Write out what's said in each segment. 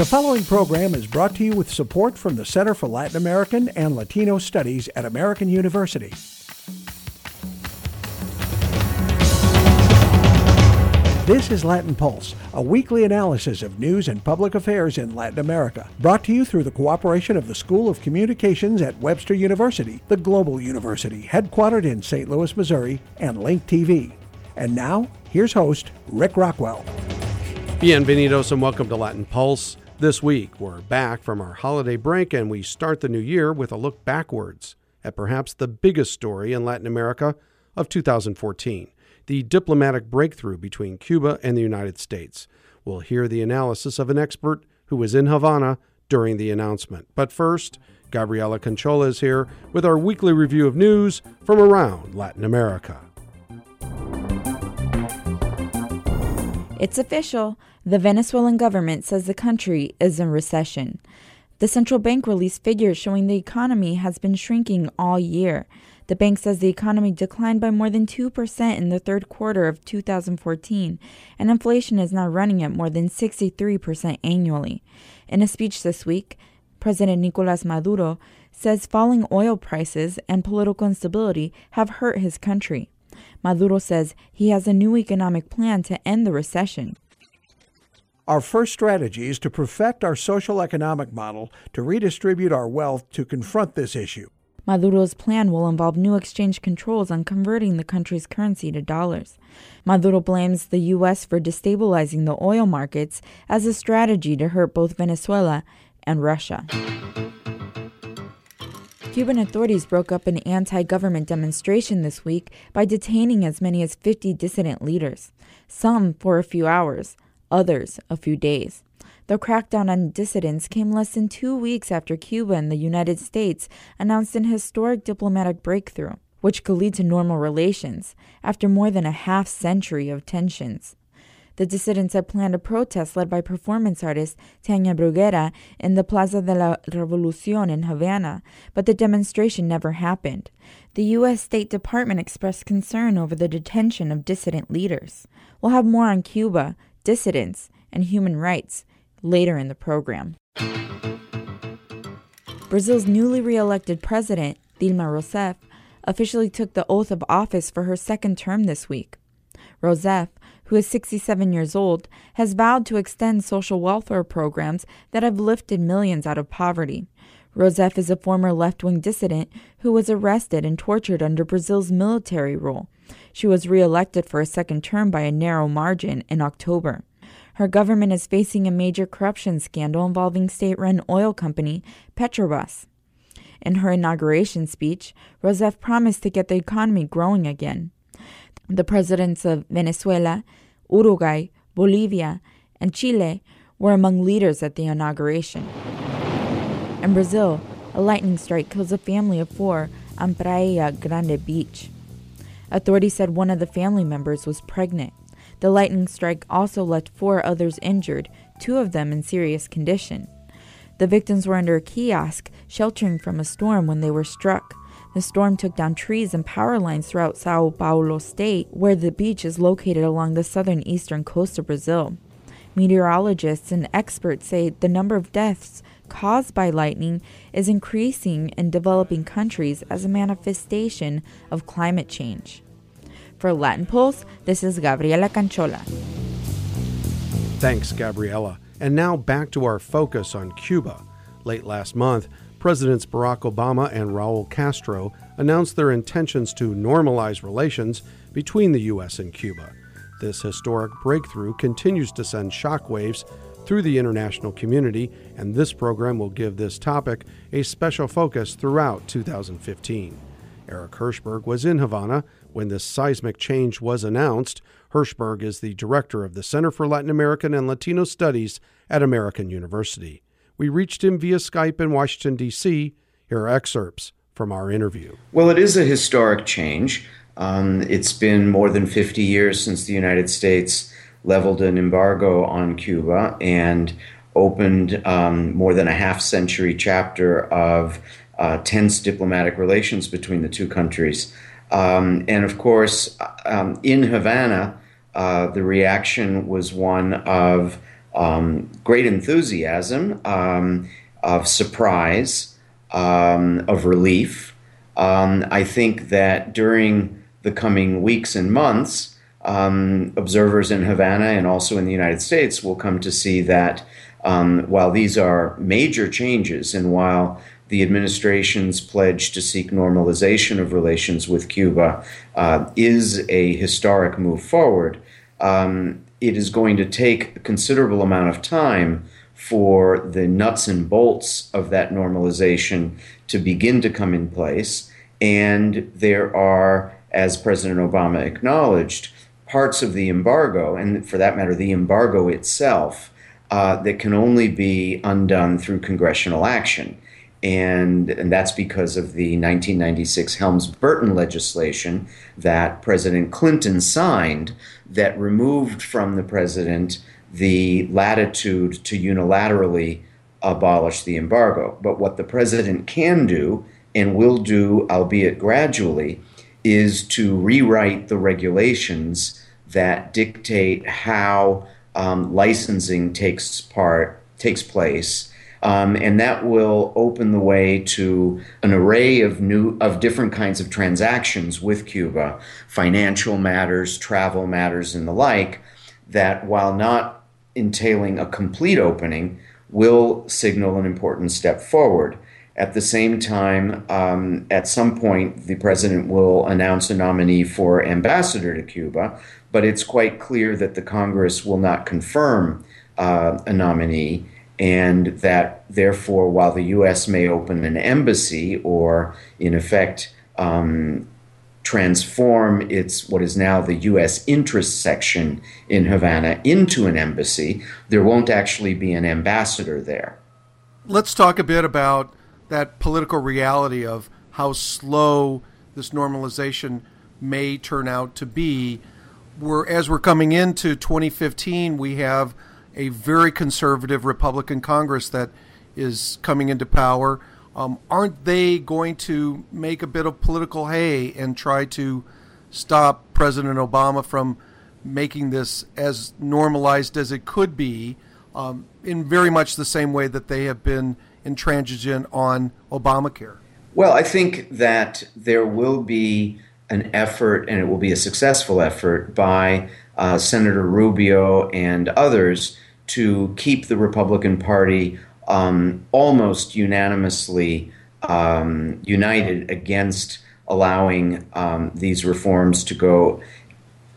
The following program is brought to you with support from the Center for Latin American and Latino Studies at American University. This is Latin Pulse, a weekly analysis of news and public affairs in Latin America, brought to you through the cooperation of the School of Communications at Webster University, the global university headquartered in St. Louis, Missouri, and Link TV. And now, here's host Rick Rockwell. Bienvenidos and welcome to Latin Pulse. This week, we're back from our holiday break and we start the new year with a look backwards at perhaps the biggest story in Latin America of 2014 the diplomatic breakthrough between Cuba and the United States. We'll hear the analysis of an expert who was in Havana during the announcement. But first, Gabriela Canchola is here with our weekly review of news from around Latin America. It's official. The Venezuelan government says the country is in recession. The central bank released figures showing the economy has been shrinking all year. The bank says the economy declined by more than 2% in the third quarter of 2014, and inflation is now running at more than 63% annually. In a speech this week, President Nicolas Maduro says falling oil prices and political instability have hurt his country. Maduro says he has a new economic plan to end the recession. Our first strategy is to perfect our social economic model to redistribute our wealth to confront this issue. Maduro's plan will involve new exchange controls on converting the country's currency to dollars. Maduro blames the U.S. for destabilizing the oil markets as a strategy to hurt both Venezuela and Russia. Cuban authorities broke up an anti government demonstration this week by detaining as many as 50 dissident leaders, some for a few hours, others a few days. The crackdown on dissidents came less than two weeks after Cuba and the United States announced an historic diplomatic breakthrough, which could lead to normal relations after more than a half century of tensions. The dissidents had planned a protest led by performance artist Tania Bruguera in the Plaza de la Revolucion in Havana, but the demonstration never happened. The U.S. State Department expressed concern over the detention of dissident leaders. We'll have more on Cuba, dissidents, and human rights later in the program. Brazil's newly re-elected president, Dilma Rousseff, officially took the oath of office for her second term this week. Rousseff, who is 67 years old, has vowed to extend social welfare programs that have lifted millions out of poverty. Rousseff is a former left wing dissident who was arrested and tortured under Brazil's military rule. She was re elected for a second term by a narrow margin in October. Her government is facing a major corruption scandal involving state run oil company Petrobras. In her inauguration speech, Rousseff promised to get the economy growing again. The presidents of Venezuela, Uruguay, Bolivia, and Chile were among leaders at the inauguration. In Brazil, a lightning strike kills a family of four on Praia Grande Beach. Authorities said one of the family members was pregnant. The lightning strike also left four others injured, two of them in serious condition. The victims were under a kiosk, sheltering from a storm when they were struck. The storm took down trees and power lines throughout Sao Paulo state, where the beach is located along the southern eastern coast of Brazil. Meteorologists and experts say the number of deaths caused by lightning is increasing in developing countries as a manifestation of climate change. For Latin Pulse, this is Gabriela Canchola. Thanks, Gabriela. And now back to our focus on Cuba. Late last month, Presidents Barack Obama and Raul Castro announced their intentions to normalize relations between the U.S. and Cuba. This historic breakthrough continues to send shockwaves through the international community, and this program will give this topic a special focus throughout 2015. Eric Hershberg was in Havana when this seismic change was announced. Hershberg is the director of the Center for Latin American and Latino Studies at American University. We reached him via Skype in Washington, D.C. Here are excerpts from our interview. Well, it is a historic change. Um, it's been more than 50 years since the United States leveled an embargo on Cuba and opened um, more than a half century chapter of uh, tense diplomatic relations between the two countries. Um, and of course, um, in Havana, uh, the reaction was one of um, great enthusiasm, um, of surprise, of relief. I think that during the coming weeks and months, um, observers in Havana and also in the United States will come to see that um, while these are major changes and while the administration's pledge to seek normalization of relations with Cuba uh, is a historic move forward, um, it is going to take a considerable amount of time for the nuts and bolts of that normalization to begin to come in place. And there are, as President Obama acknowledged, parts of the embargo, and for that matter, the embargo itself, uh, that can only be undone through congressional action. And, and that's because of the 1996 Helms Burton legislation that President Clinton signed that removed from the president the latitude to unilaterally abolish the embargo. But what the president can do and will do, albeit gradually, is to rewrite the regulations that dictate how um, licensing takes part takes place, um, and that will open the way to an array of new of different kinds of transactions with Cuba, financial matters, travel matters, and the like. That while not entailing a complete opening, will signal an important step forward. At the same time, um, at some point, the president will announce a nominee for ambassador to Cuba, but it's quite clear that the Congress will not confirm uh, a nominee, and that therefore, while the U.S. may open an embassy or, in effect, um, transform its what is now the U.S. interest section in Havana into an embassy, there won't actually be an ambassador there. Let's talk a bit about that political reality of how slow this normalization may turn out to be. We're, as we're coming into 2015, we have a very conservative Republican Congress that is coming into power. Um, aren't they going to make a bit of political hay and try to stop President Obama from making this as normalized as it could be um, in very much the same way that they have been intransigent on Obamacare? Well, I think that there will be an effort, and it will be a successful effort by uh, Senator Rubio and others to keep the Republican Party um, almost unanimously um, united against allowing um, these reforms to go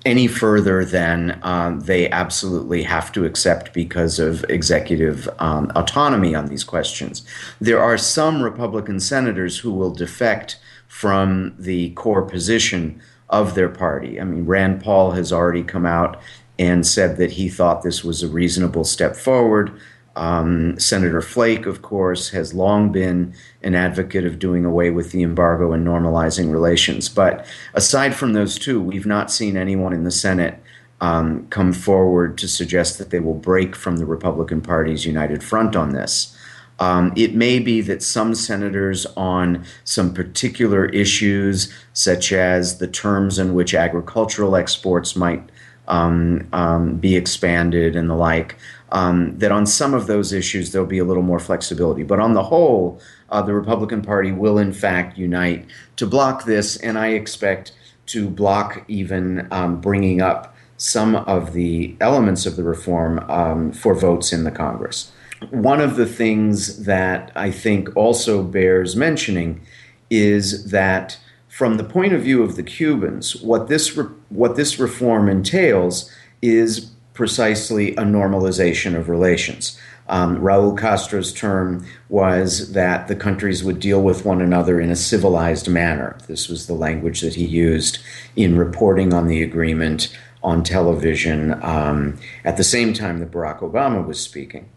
any further than um, they absolutely have to accept because of executive um, autonomy on these questions. There are some Republican senators who will defect from the core position of their party. I mean, Rand Paul has already come out and said that he thought this was a reasonable step forward. Um, Senator Flake, of course, has long been an advocate of doing away with the embargo and normalizing relations. But aside from those two, we've not seen anyone in the Senate um, come forward to suggest that they will break from the Republican Party's united front on this. Um, it may be that some senators on some particular issues, such as the terms in which agricultural exports might um, um, be expanded and the like, um, that on some of those issues there'll be a little more flexibility. But on the whole, uh, the Republican Party will in fact unite to block this, and I expect to block even um, bringing up some of the elements of the reform um, for votes in the Congress. One of the things that I think also bears mentioning is that from the point of view of the Cubans, what this re- what this reform entails is precisely a normalization of relations. Um, Raul Castro's term was that the countries would deal with one another in a civilized manner. This was the language that he used in reporting on the agreement on television um, at the same time that Barack Obama was speaking.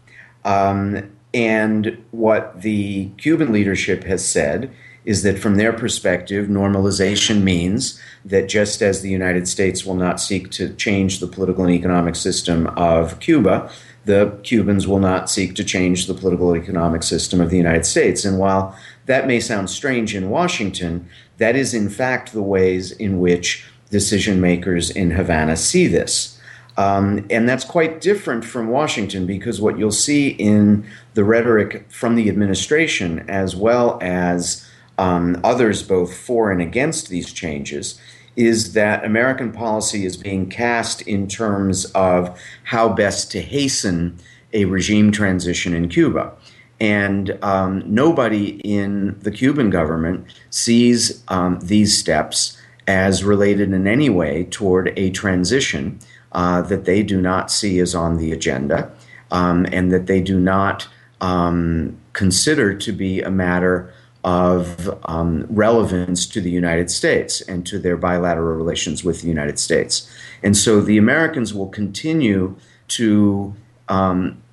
Um, and what the Cuban leadership has said is that from their perspective, normalization means that just as the United States will not seek to change the political and economic system of Cuba, the Cubans will not seek to change the political and economic system of the United States. And while that may sound strange in Washington, that is in fact the ways in which decision makers in Havana see this. Um, and that's quite different from Washington because what you'll see in the rhetoric from the administration, as well as um, others both for and against these changes, is that American policy is being cast in terms of how best to hasten a regime transition in Cuba. And um, nobody in the Cuban government sees um, these steps as related in any way toward a transition uh, that they do not see as on the agenda um, and that they do not um, consider to be a matter of um, relevance to the United States and to their bilateral relations with the United States. And so the Americans will continue to um,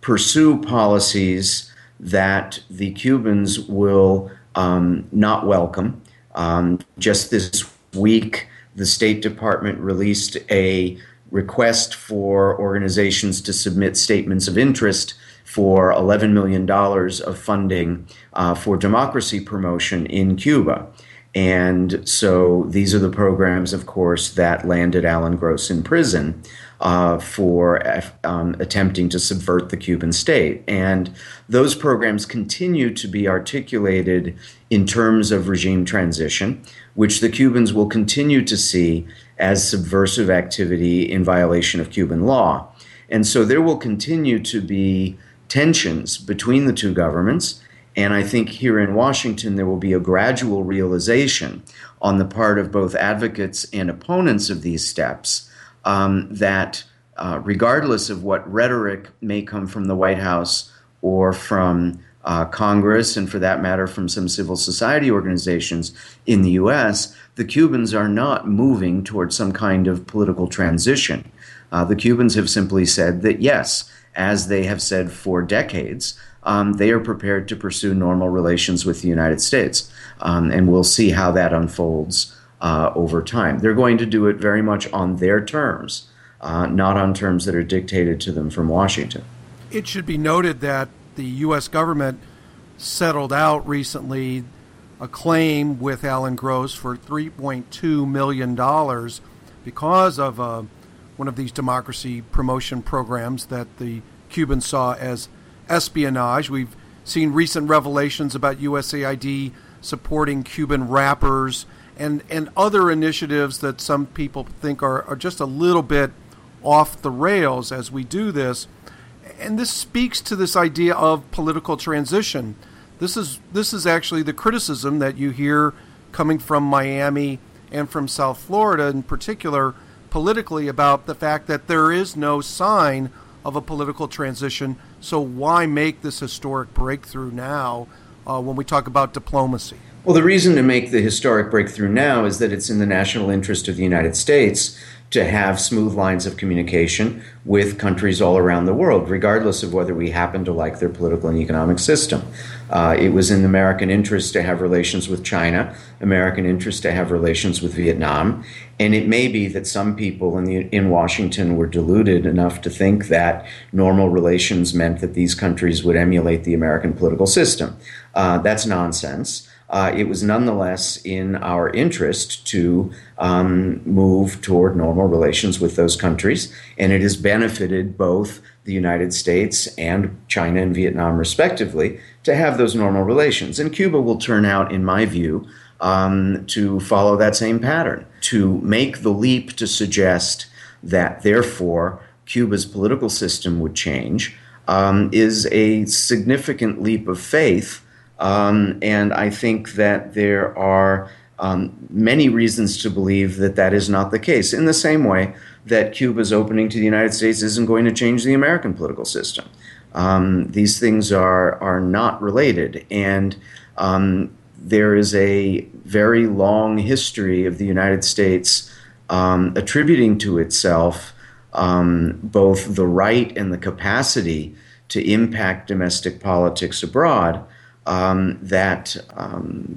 pursue policies that the Cubans will um, not welcome. Um, just this week, the State Department released a request for organizations to submit statements of interest for $11 million of funding uh, for democracy promotion in Cuba. And so these are the programs, of course, that landed Alan Gross in prison uh, for um, attempting to subvert the Cuban state. And those programs continue to be articulated in terms of regime transition, which the Cubans will continue to see as subversive activity in violation of Cuban law. And so there will continue to be tensions between the two governments. And I think here in Washington, there will be a gradual realization on the part of both advocates and opponents of these steps um, that, uh, regardless of what rhetoric may come from the White House or from uh, Congress, and for that matter, from some civil society organizations in the US, the Cubans are not moving towards some kind of political transition. Uh, the Cubans have simply said that, yes, as they have said for decades, um, they are prepared to pursue normal relations with the United States. Um, and we'll see how that unfolds uh, over time. They're going to do it very much on their terms, uh, not on terms that are dictated to them from Washington. It should be noted that the U.S. government settled out recently a claim with Alan Gross for $3.2 million because of uh, one of these democracy promotion programs that the Cubans saw as espionage. We've seen recent revelations about USAID supporting Cuban rappers and, and other initiatives that some people think are, are just a little bit off the rails as we do this. And this speaks to this idea of political transition. This is this is actually the criticism that you hear coming from Miami and from South Florida in particular politically about the fact that there is no sign of a political transition. So why make this historic breakthrough now uh, when we talk about diplomacy? Well, the reason to make the historic breakthrough now is that it's in the national interest of the United States to have smooth lines of communication with countries all around the world, regardless of whether we happen to like their political and economic system. Uh, it was in American interest to have relations with China, American interest to have relations with Vietnam, and it may be that some people in, the, in Washington were deluded enough to think that normal relations meant that these countries would emulate the American political system. Uh, that's nonsense uh, it was nonetheless in our interest to um, move toward normal relations with those countries, and it has benefited both the United States and China and Vietnam, respectively, to have those normal relations. And Cuba will turn out, in my view, um, to follow that same pattern, to make the leap to suggest that, therefore, Cuba's political system would change um, is a significant leap of faith um, and I think that there are um, many reasons to believe that that is not the case, in the same way that Cuba's opening to the United States isn't going to change the American political system. Um, these things are, are not related. And um, there is a very long history of the United States um, attributing to itself um, both the right and the capacity to impact domestic politics abroad um, that um,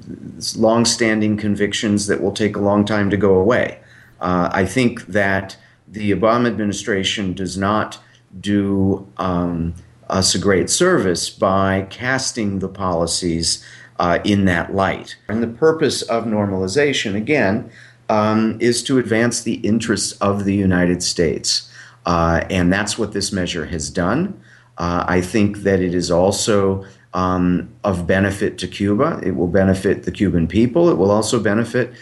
long-standing convictions that will take a long time to go away. Uh, I think that the Obama administration does not do um, us a great service by casting the policies uh, in that light. And the purpose of normalization, again, um, is to advance the interests of the United States. Uh, and that's what this measure has done. Uh, I think that it is also um, of benefit to Cuba. It will benefit the Cuban people. It will also benefit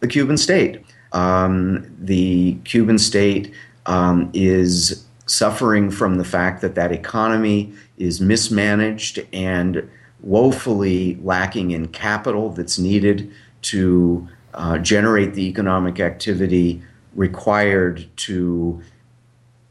the Cuban state. Um, the Cuban state um, is suffering from the fact that that economy is mismanaged and woefully lacking in capital that's needed to uh, generate the economic activity required to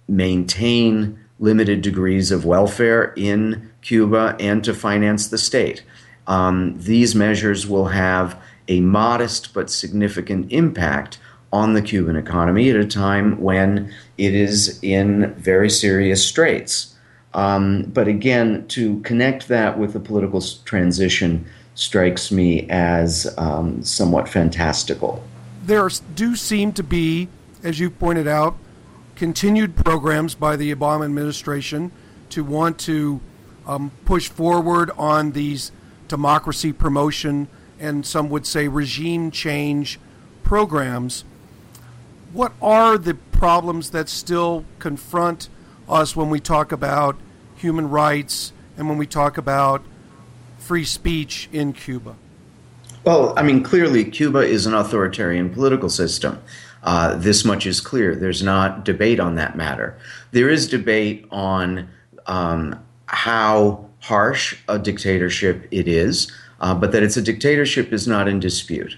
maintain limited degrees of welfare in Cuba and to finance the state. Um, these measures will have a modest but significant impact on the Cuban economy at a time when it is in very serious straits. Um, but again, to connect that with the political transition strikes me as um, somewhat fantastical. There do seem to be, as you pointed out, continued programs by the Obama administration to want to um, push forward on these democracy promotion and some would say regime change programs. What are the problems that still confront us when we talk about human rights and when we talk about free speech in Cuba? Well, I mean, clearly, Cuba is an authoritarian political system. Uh, this much is clear. There's not debate on that matter. There is debate on um, how harsh a dictatorship it is, uh, but that it's a dictatorship is not in dispute.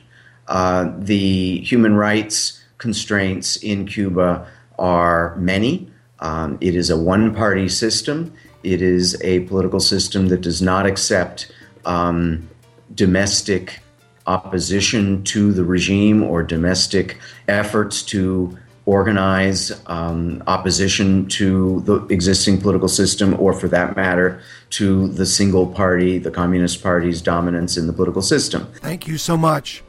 Uh, the human rights constraints in Cuba are many. Um, it is a one party system. It is a political system that does not accept um, domestic opposition to the regime or domestic efforts to organize um, opposition to the existing political system, or for that matter, to the single party, the Communist Party's dominance in the political system. Thank you so much.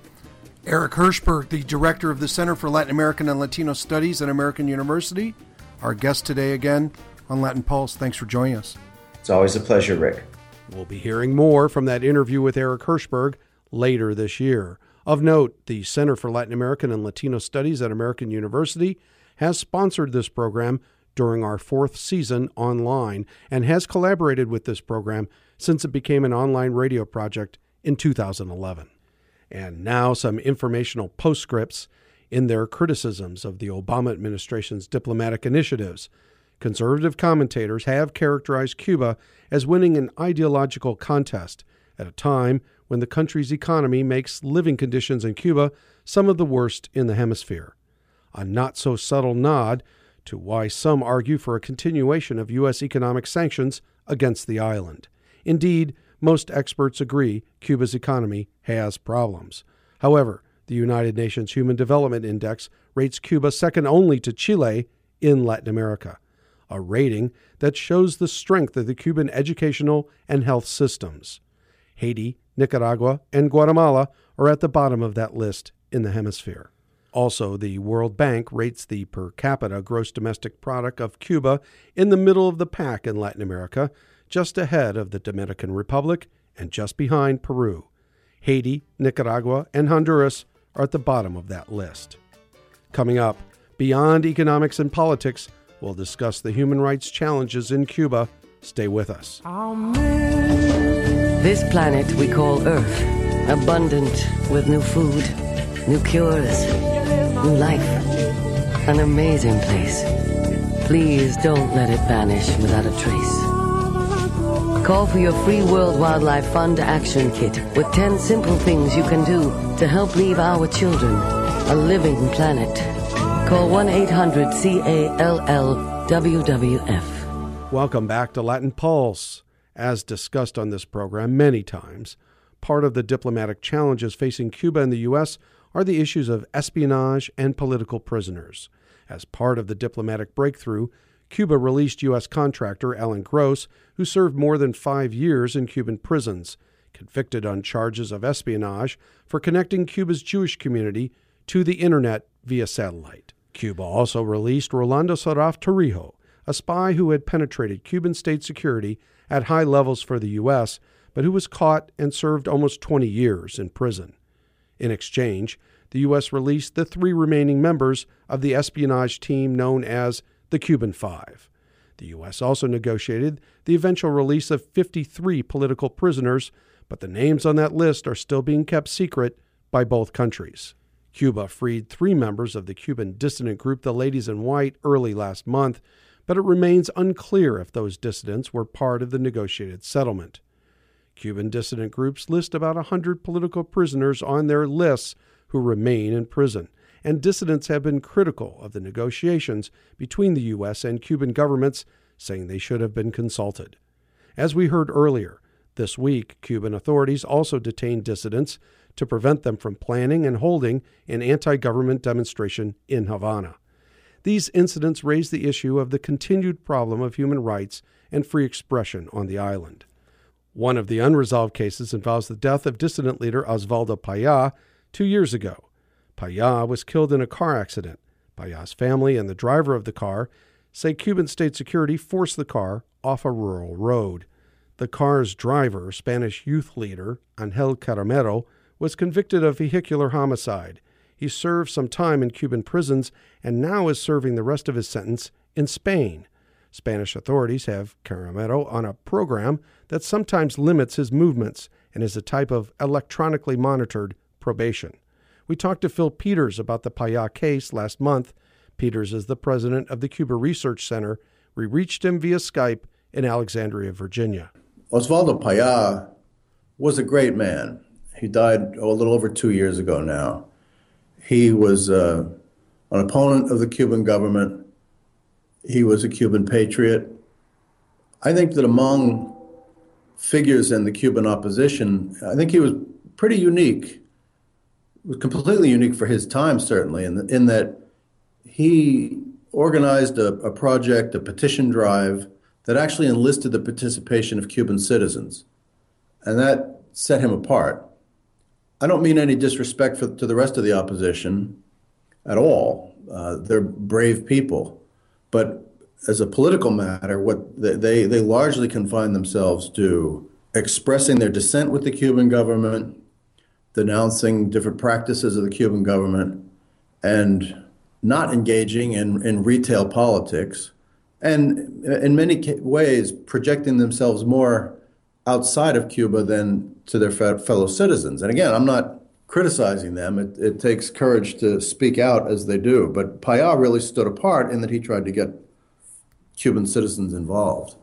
Eric Hershberg, the director of the Center for Latin American and Latino Studies at American University, our guest today again on Latin Pulse. Thanks for joining us. It's always a pleasure, Rick. We'll be hearing more from that interview with Eric Hershberg later this year. Of note, the Center for Latin American and Latino Studies at American University has sponsored this program during our fourth season online and has collaborated with this program since it became an online radio project in 2011. And now, some informational postscripts in their criticisms of the Obama administration's diplomatic initiatives. Conservative commentators have characterized Cuba as winning an ideological contest at a time when the country's economy makes living conditions in Cuba some of the worst in the hemisphere. A not so subtle nod to why some argue for a continuation of U.S. economic sanctions against the island. Indeed, most experts agree Cuba's economy has problems. However, the United Nations Human Development Index rates Cuba second only to Chile in Latin America a rating that shows the strength of the Cuban educational and health systems. Haiti, Nicaragua, and Guatemala are at the bottom of that list in the hemisphere. Also, the World Bank rates the per capita gross domestic product of Cuba in the middle of the pack in Latin America, just ahead of the Dominican Republic and just behind Peru. Haiti, Nicaragua, and Honduras are at the bottom of that list. Coming up, beyond economics and politics, We'll discuss the human rights challenges in Cuba. Stay with us. This planet we call Earth, abundant with new food, new cures, new life. An amazing place. Please don't let it vanish without a trace. Call for your free World Wildlife Fund Action Kit with 10 simple things you can do to help leave our children a living planet. Call 1 800 CALL WWF. Welcome back to Latin Pulse. As discussed on this program many times, part of the diplomatic challenges facing Cuba and the U.S. are the issues of espionage and political prisoners. As part of the diplomatic breakthrough, Cuba released U.S. contractor Alan Gross, who served more than five years in Cuban prisons, convicted on charges of espionage for connecting Cuba's Jewish community to the Internet via satellite. Cuba also released Rolando Sarraff Trujillo, a spy who had penetrated Cuban state security at high levels for the U.S., but who was caught and served almost 20 years in prison. In exchange, the U.S. released the three remaining members of the espionage team known as the Cuban Five. The U.S. also negotiated the eventual release of 53 political prisoners, but the names on that list are still being kept secret by both countries. Cuba freed three members of the Cuban dissident group, the Ladies in White, early last month, but it remains unclear if those dissidents were part of the negotiated settlement. Cuban dissident groups list about 100 political prisoners on their lists who remain in prison, and dissidents have been critical of the negotiations between the U.S. and Cuban governments, saying they should have been consulted. As we heard earlier, this week, Cuban authorities also detained dissidents to prevent them from planning and holding an anti government demonstration in Havana. These incidents raise the issue of the continued problem of human rights and free expression on the island. One of the unresolved cases involves the death of dissident leader Osvaldo Paya two years ago. Paya was killed in a car accident. Paya's family and the driver of the car say Cuban state security forced the car off a rural road. The car's driver, Spanish youth leader Angel Carromero, was convicted of vehicular homicide. He served some time in Cuban prisons and now is serving the rest of his sentence in Spain. Spanish authorities have Carromero on a program that sometimes limits his movements and is a type of electronically monitored probation. We talked to Phil Peters about the Paya case last month. Peters is the president of the Cuba Research Center. We reached him via Skype in Alexandria, Virginia. Osvaldo Paya was a great man. He died oh, a little over two years ago now. He was uh, an opponent of the Cuban government. He was a Cuban patriot. I think that among figures in the Cuban opposition, I think he was pretty unique. Was completely unique for his time, certainly, in, the, in that he organized a, a project, a petition drive, that actually enlisted the participation of Cuban citizens. And that set him apart. I don't mean any disrespect for, to the rest of the opposition at all. Uh, they're brave people. But as a political matter, what they, they largely confine themselves to expressing their dissent with the Cuban government, denouncing different practices of the Cuban government, and not engaging in, in retail politics, and in many ways projecting themselves more outside of Cuba than to their fellow citizens. And again, I'm not criticizing them. It, it takes courage to speak out as they do. But Paya really stood apart in that he tried to get Cuban citizens involved.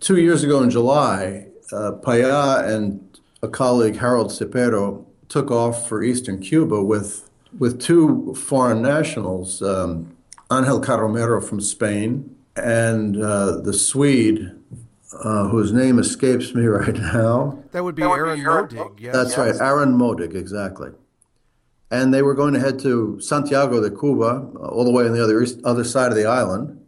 Two years ago in July, uh, Paya and a colleague, Harold Cepero, took off for eastern Cuba with, with two foreign nationals, um, Angel Carromero from Spain and uh, the Swede uh, whose name escapes me right now. That would be that Aron Modig. Yes. That's right, Aron Modig, exactly. And they were going to head to Santiago de Cuba, uh, all the way on the other east, other side of the island,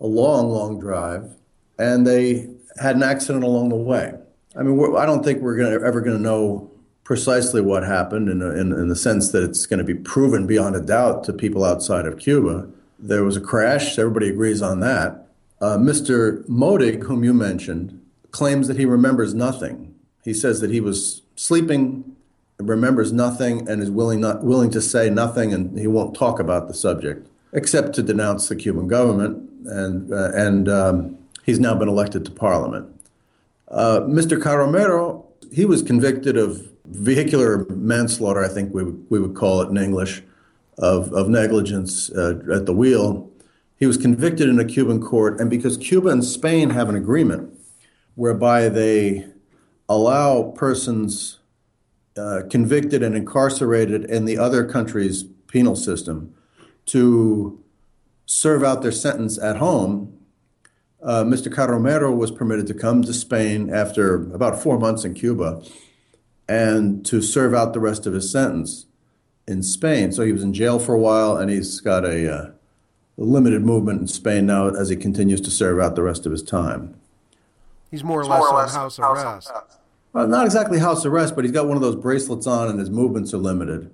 a long, long drive, and they had an accident along the way. I mean, I don't think we're gonna, ever going to know precisely what happened in, in, in the sense that it's going to be proven beyond a doubt to people outside of Cuba. There was a crash, everybody agrees on that Mr. Modig, whom you mentioned, claims that he remembers nothing. He says that he was sleeping, remembers nothing, and is willing not willing to say nothing, and he won't talk about the subject except to denounce the Cuban government. And uh, and um, he's now been elected to parliament. Uh, Mr. Carromero, he was convicted of vehicular manslaughter, I think we would, we would call it in English, of, of negligence uh, at the wheel he was convicted in a Cuban court, and because Cuba and Spain have an agreement whereby they allow persons uh, convicted and incarcerated in the other country's penal system to serve out their sentence at home, uh, Mr. Carromero was permitted to come to Spain after about four months in Cuba and to serve out the rest of his sentence in Spain. So he was in jail for a while, and he's got a uh, limited movement in Spain now as he continues to serve out the rest of his time. He's more or less more or less on house, house arrest. arrest. Well, not exactly house arrest, but he's got one of those bracelets on and his movements are limited.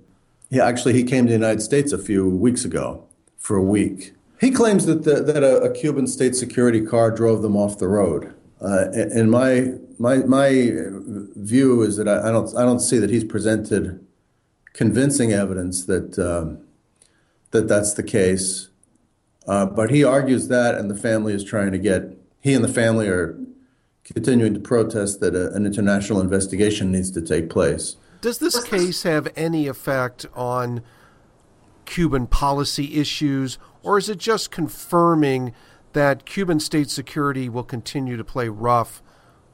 He actually he came to the United States a few weeks ago for a week. He claims that the, that a, a, Cuban state security car drove them off the road. Uh, and my my my view is that I, I don't I don't see that he's presented convincing evidence that um, that that's the case. Uh, but he argues that, and the family is trying to get. He and the family are continuing to protest that a, an international investigation needs to take place. Does this case have any effect on Cuban policy issues, or is it just confirming that Cuban state security will continue to play rough,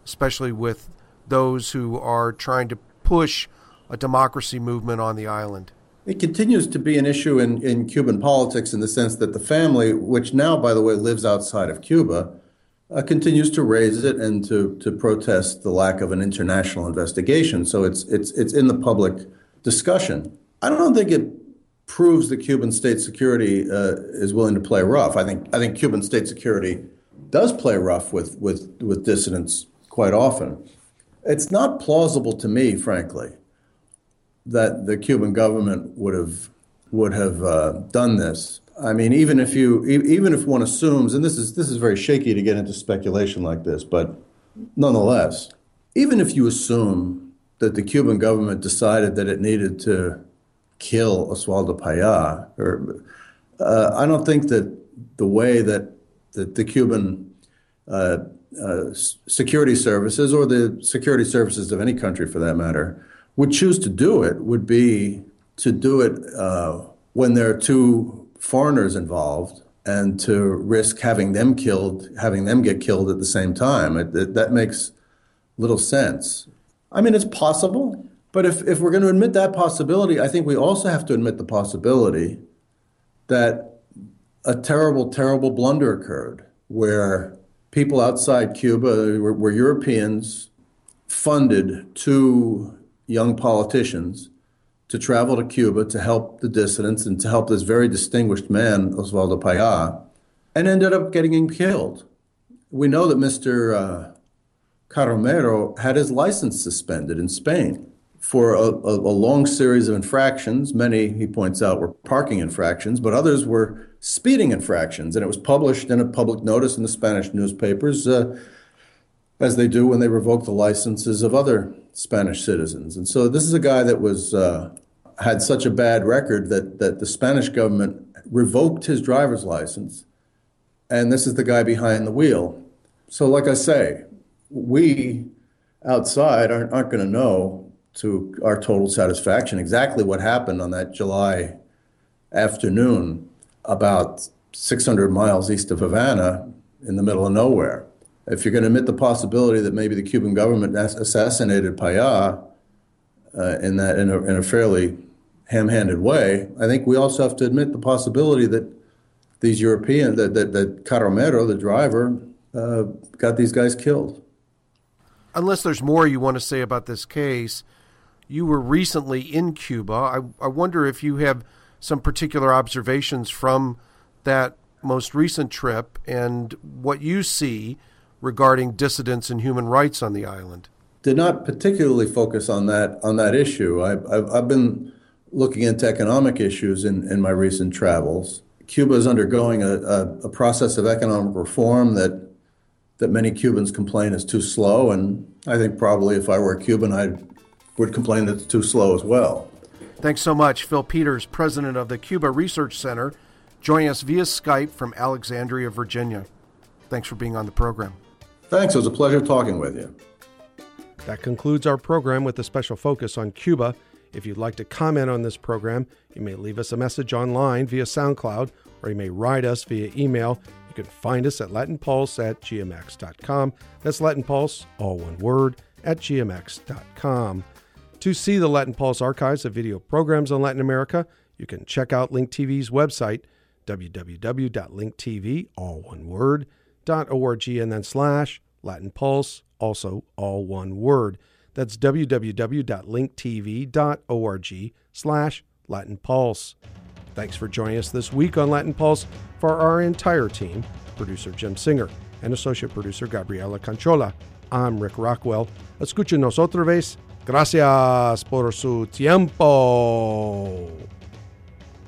especially with those who are trying to push a democracy movement on the island? It continues to be an issue in, in Cuban politics in the sense that the family, which now, by the way, lives outside of Cuba, uh, continues to raise it and to, to protest the lack of an international investigation. So it's, it's, it's in the public discussion. I don't think it proves that Cuban state security uh, is willing to play rough. I think, I think Cuban state security does play rough with, with, with dissidents quite often. It's not plausible to me, frankly, that the Cuban government would have would have uh, done this. I mean, even if you even if one assumes, and this is this is very shaky to get into speculation like this, but nonetheless, even if you assume that the Cuban government decided that it needed to kill Osvaldo Paya, or uh, I don't think that the way that that the Cuban uh, uh, security services or the security services of any country for that matter would choose to do it would be to do it uh, when there are two foreigners involved and to risk having them killed, having them get killed at the same time. It, it, that makes little sense. I mean, it's possible, but if, if we're going to admit that possibility, I think we also have to admit the possibility that a terrible, terrible blunder occurred where people outside Cuba, were, were Europeans, funded two young politicians to travel to Cuba to help the dissidents and to help this very distinguished man, Osvaldo Paya, and ended up getting him killed. We know that Mr. Uh, Carromero had his license suspended in Spain for a, a, a, long series of infractions. Many, he points out, were parking infractions, but others were speeding infractions. And it was published in a public notice in the Spanish newspapers, uh, as they do when they revoke the licenses of other Spanish citizens. And so this is a guy that was uh, had such a bad record that that the Spanish government revoked his driver's license, and this is the guy behind the wheel. So, like I say, we outside aren't, aren't going to know to our total satisfaction exactly what happened on that July afternoon about 600 miles east of Havana in the middle of nowhere if you're going to admit the possibility that maybe the Cuban government assassinated Paya uh, in that in a, in a fairly ham-handed way, I think we also have to admit the possibility that these European that that, that Carromero, the driver, uh, got these guys killed. Unless there's more you want to say about this case, you were recently in Cuba. I, I wonder if you have some particular observations from that most recent trip and what you see regarding dissidents and human rights on the island? Did not particularly focus on that on that issue. I've, I've, I've been looking into economic issues in, in my recent travels. Cuba is undergoing a, a, a process of economic reform that that many Cubans complain is too slow, and I think probably if I were a Cuban, I would complain that it's too slow as well. Thanks so much, Phil Peters, president of the Cuba Research Center, joining us via Skype from Alexandria, Virginia. Thanks for being on the program. Thanks. It was a pleasure talking with you. That concludes our program with a special focus on Cuba. If you'd like to comment on this program, you may leave us a message online via SoundCloud or you may write us via email. You can find us at latinpulse at gmx.com. That's Latin Pulse, all one word, at gmx.com. To see the Latin Pulse archives of video programs on Latin America, you can check out Link TV's website, www.linktv, all one word, org and then slash Latin Pulse, also all one word. That's www.linktv.org slash Latin Pulse. Thanks for joining us this week on Latin Pulse for our entire team, producer Jim Singer and associate producer Gabriela Canchola. I'm Rick Rockwell. Escúchenos otra vez. Gracias por su tiempo.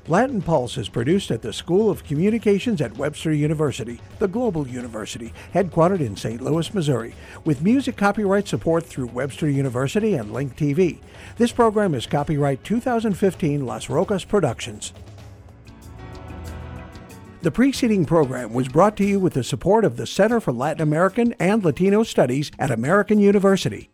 Latin Pulse is produced at the School of Communications at Webster University, the global university, headquartered in St. Louis, Missouri, with music copyright support through Webster University and Link TV. This program is copyright 2015 Las Rocas Productions. The preceding program was brought to you with the support of the Center for Latin American and Latino Studies at American University.